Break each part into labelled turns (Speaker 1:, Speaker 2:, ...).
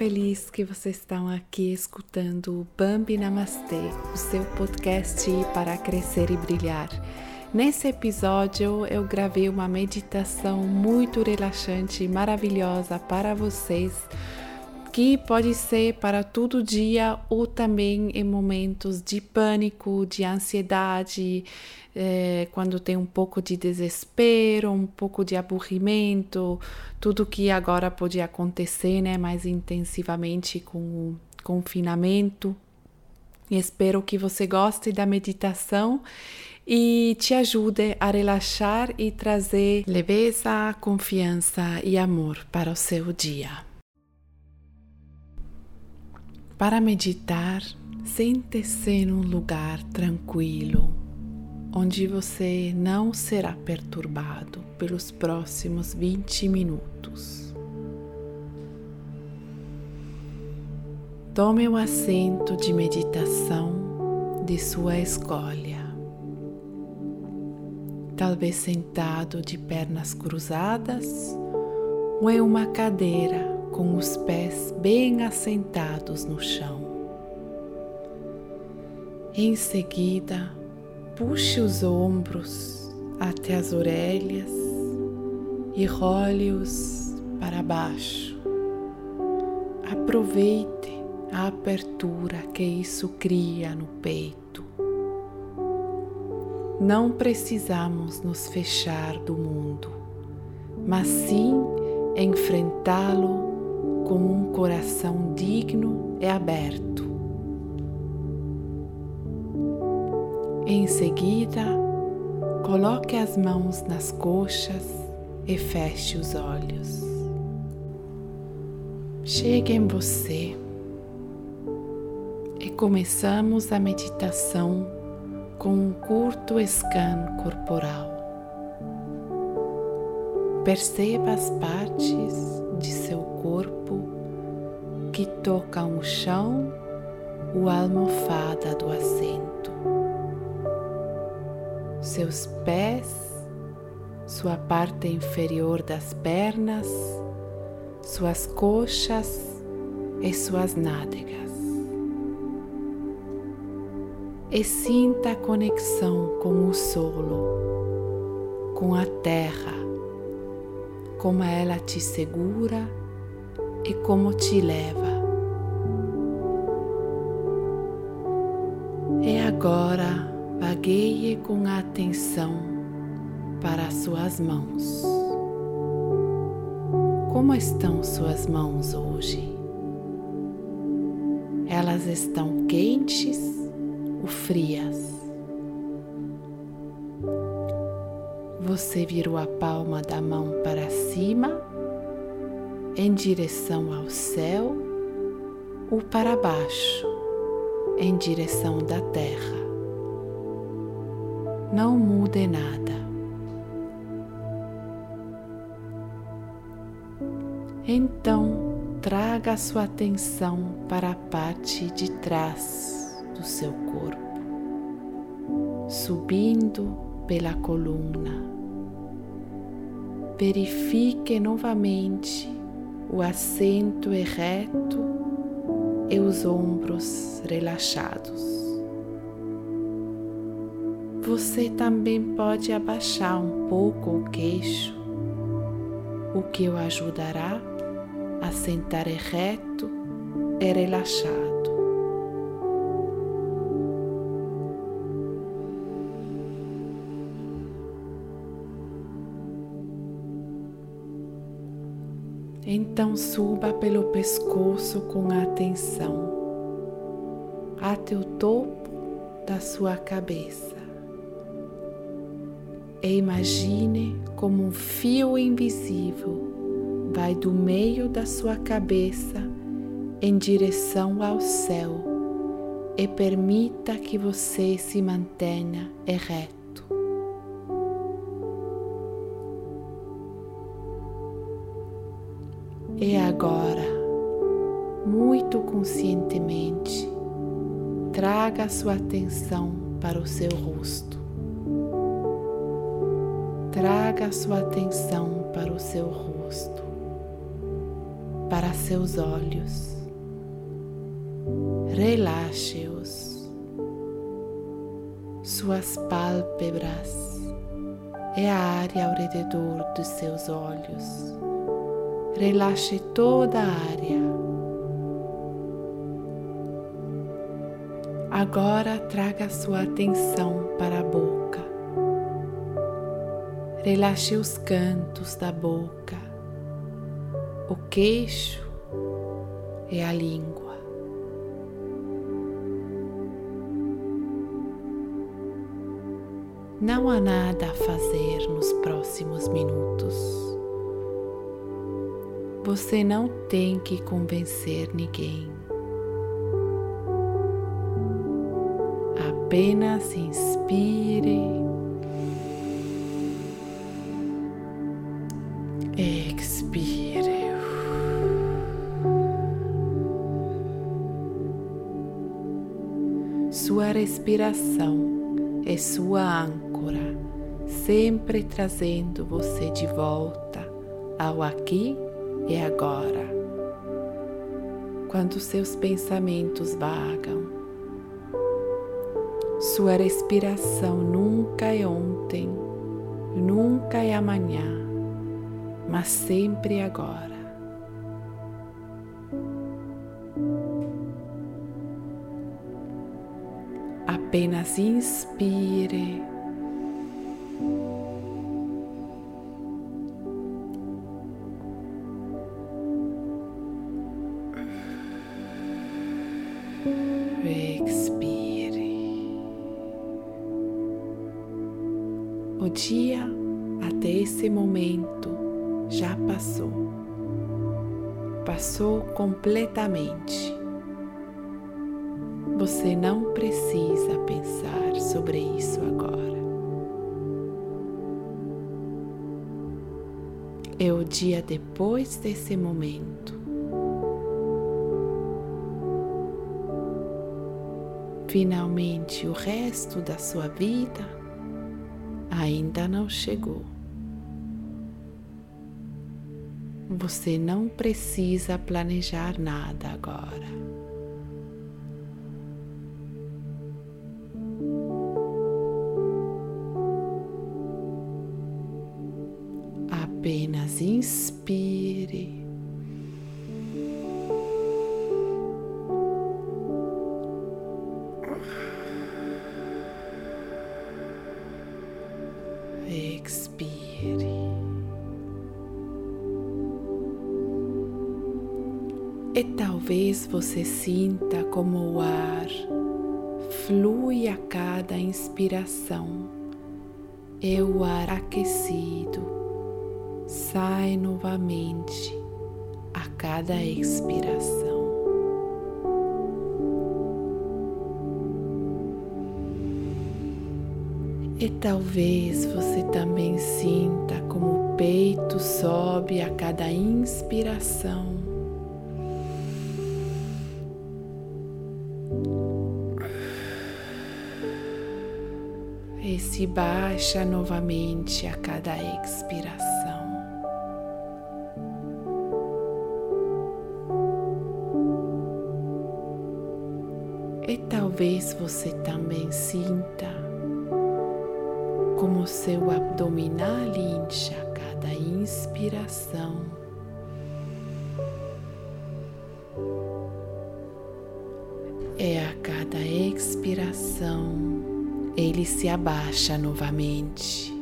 Speaker 1: Feliz que vocês estão aqui escutando o Bambi Namastê, o seu podcast para crescer e brilhar. Nesse episódio eu gravei uma meditação muito relaxante e maravilhosa para vocês, que pode ser para todo dia ou também em momentos de pânico, de ansiedade, é, quando tem um pouco de desespero, um pouco de aburrimento, tudo que agora pode acontecer né, mais intensivamente com o confinamento. Espero que você goste da meditação e te ajude a relaxar e trazer leveza, confiança e amor para o seu dia. Para meditar, sente-se num lugar tranquilo onde você não será perturbado pelos próximos 20 minutos. Tome o assento de meditação de sua escolha. Talvez sentado de pernas cruzadas ou em uma cadeira com os pés bem assentados no chão. Em seguida, puxe os ombros até as orelhas e role-os para baixo. Aproveite a abertura que isso cria no peito. Não precisamos nos fechar do mundo, mas sim enfrentá-lo com um coração digno e aberto. Em seguida, coloque as mãos nas coxas e feche os olhos. Chegue em você e começamos a meditação com um curto scan corporal. Perceba as partes de seu corpo que tocam o chão ou a almofada do assento seus pés, sua parte inferior das pernas, suas coxas e suas nádegas. E sinta a conexão com o solo, com a terra, como ela te segura e como te leva. E agora vagueie com atenção para suas mãos. Como estão suas mãos hoje? Elas estão quentes ou frias? Você virou a palma da mão para cima, em direção ao céu, ou para baixo, em direção da terra não mude nada. Então, traga sua atenção para a parte de trás do seu corpo, subindo pela coluna. Verifique novamente o assento ereto e os ombros relaxados você também pode abaixar um pouco o queixo, o que o ajudará a sentar reto e relaxado. Então suba pelo pescoço com atenção até o topo da sua cabeça e imagine como um fio invisível vai do meio da sua cabeça em direção ao céu e permita que você se mantenha ereto. Sua atenção para o seu rosto traga a sua atenção para o seu rosto. para seus olhos. Relaxe-os. Suas pálpebras é a área ao redor dos seus olhos. Relaxe toda a área. Agora traga sua atenção para a boca. Relaxe os cantos da boca o queixo e a língua. Não há nada a fazer nos próximos minutos. Você não tem que convencer ninguém. Apenas inspire. Expire. Sua respiração é sua âncora, sempre trazendo você de volta ao aqui e agora. Quando seus pensamentos vagam, sua respiração nunca é ontem, nunca é amanhã, mas sempre agora. Apenas inspire. Passou completamente. Você não precisa pensar sobre isso agora. É o dia depois desse momento. Finalmente, o resto da sua vida ainda não chegou. Você não precisa planejar nada agora. Apenas inspire. Você sinta como o ar flui a cada inspiração e o ar aquecido sai novamente a cada expiração. E talvez você também sinta como o peito sobe a cada inspiração. Se baixa novamente a cada expiração. E talvez você também sinta como seu abdominal incha a cada inspiração. E a cada expiração ele se abaixa novamente.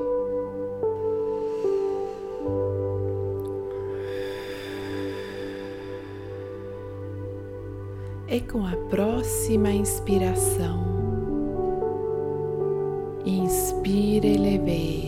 Speaker 1: E com a próxima inspiração, inspire leveza. E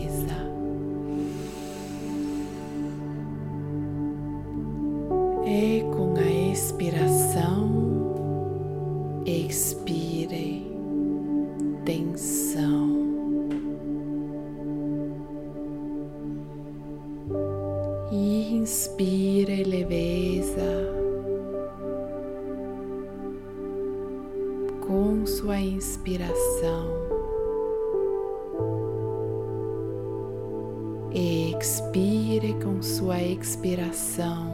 Speaker 1: inspire leveza. com sua inspiração. Expire com sua expiração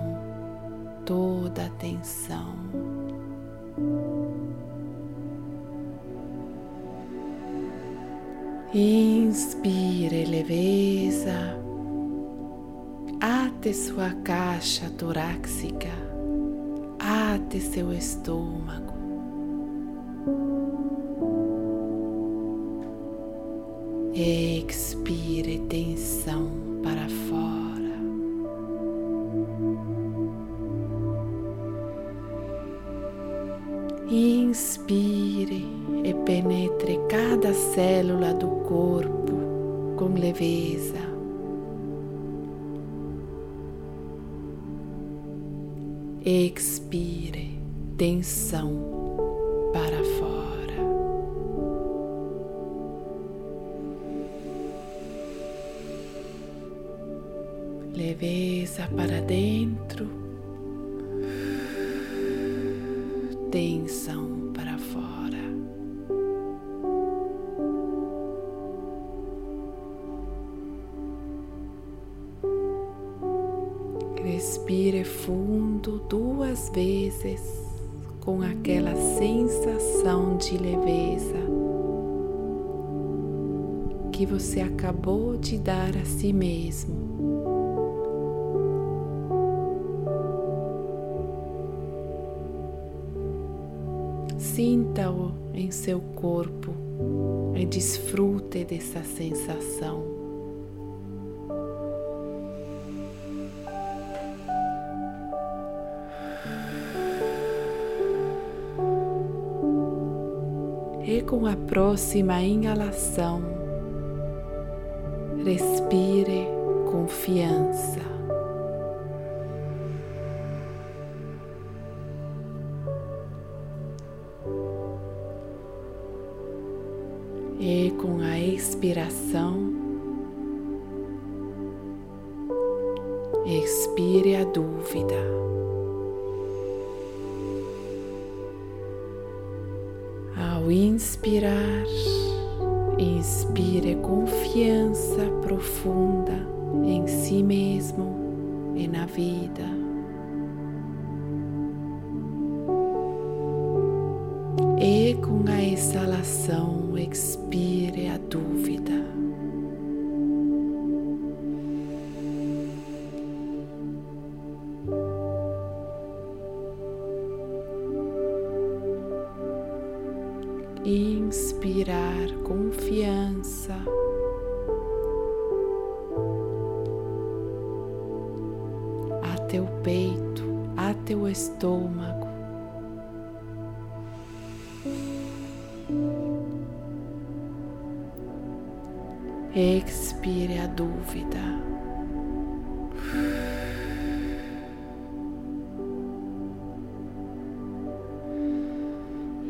Speaker 1: toda a tensão. Inspire leveza até sua caixa torácica, até seu estômago. Expire tensão para fora. Inspire e penetre cada célula do corpo com leveza. Expire tensão para fora. Leveza para dentro, tensão para fora. Respire fundo duas vezes com aquela sensação de leveza que você acabou de dar a si mesmo. Sinta-o em seu corpo e desfrute dessa sensação. Com a próxima inalação, respire confiança. Inspirar, inspire confiança profunda em si mesmo e na vida. E com a exalação, expire a dúvida. O peito, até o estômago. Expire a dúvida.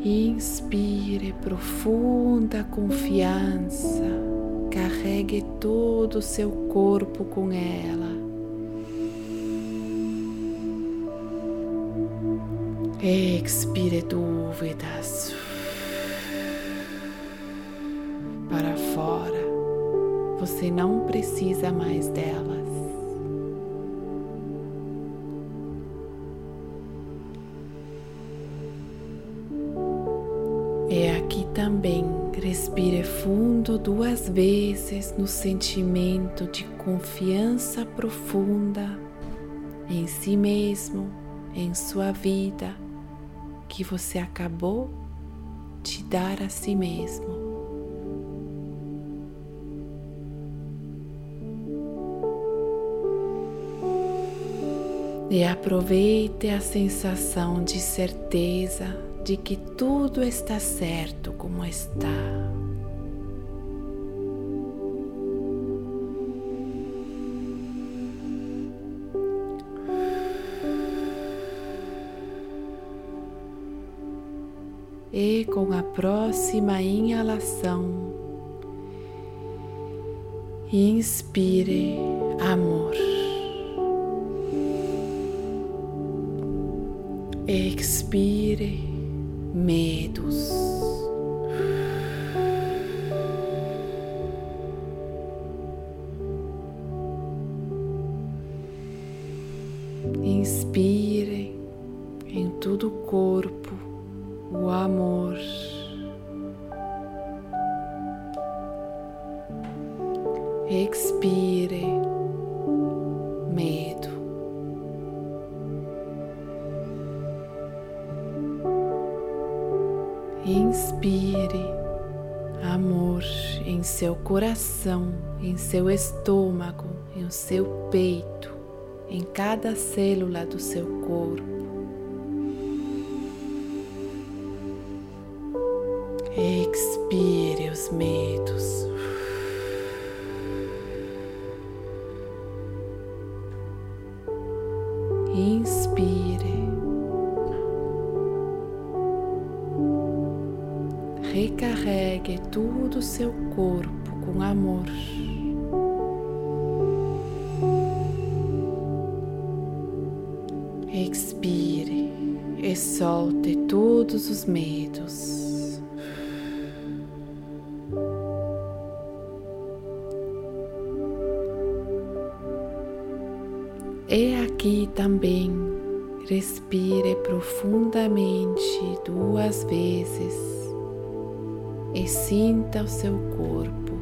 Speaker 1: Inspire profunda confiança, carregue todo o seu corpo com ela. Expire dúvidas para fora. Você não precisa mais delas. É aqui também. Respire fundo duas vezes no sentimento de confiança profunda em si mesmo, em sua vida, que você acabou de dar a si mesmo. E aproveite a sensação de certeza de que tudo está certo como está. Com a próxima inalação, inspire amor. Expire medos. Inspire todo o corpo seu estômago, em seu peito, em cada célula do seu corpo. Expire os medos. Inspire. Recarregue todo o seu corpo com amor. Todos os medos. E aqui também respire profundamente duas vezes e sinta o seu corpo.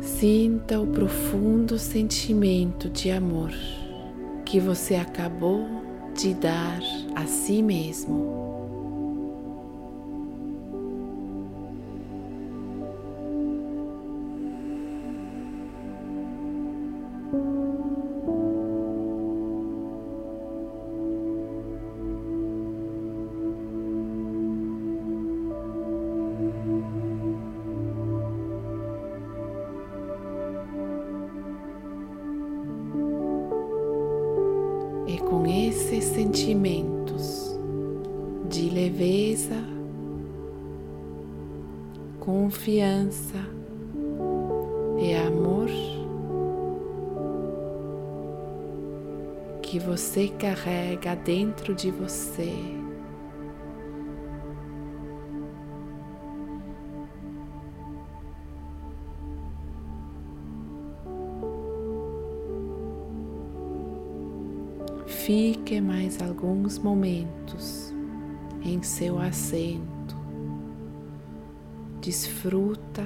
Speaker 1: Sinta o profundo sentimento de amor que você acabou de dar a si mesmo. Confiança e amor que você carrega dentro de você. Fique mais alguns momentos em seu assento. Desfruta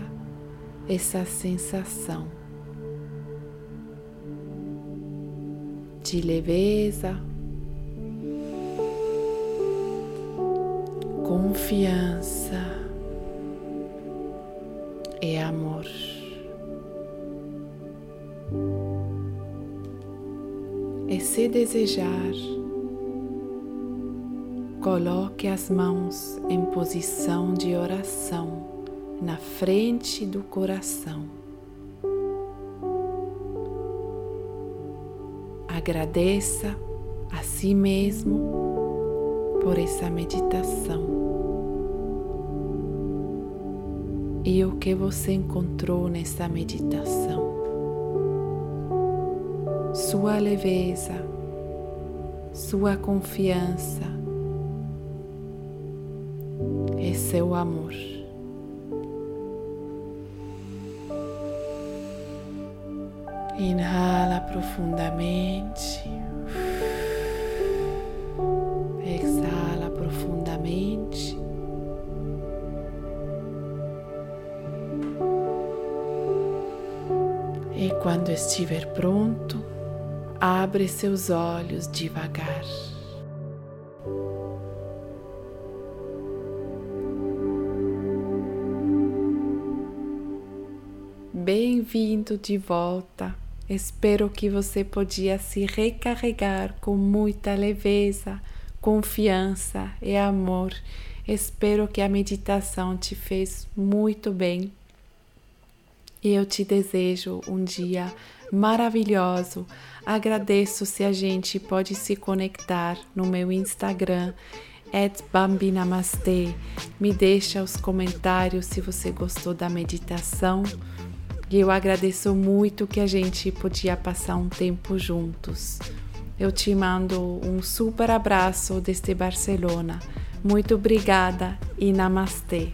Speaker 1: essa sensação de leveza, confiança e amor. E se desejar, coloque as mãos em posição de oração na frente do coração. Agradeça a si mesmo por essa meditação e o que você encontrou nessa meditação sua leveza, sua confiança e seu amor. Inhala profundamente. Exala profundamente. E quando estiver pronto, Abre seus olhos devagar. Bem-vindo de volta. Espero que você podia se recarregar com muita leveza, confiança e amor. Espero que a meditação te fez muito bem. E eu te desejo um dia maravilhoso. Agradeço se a gente pode se conectar no meu Instagram, bambinamastê. Me deixa os comentários se você gostou da meditação. E eu agradeço muito que a gente podia passar um tempo juntos. Eu te mando um super abraço desde Barcelona. Muito obrigada e namastê.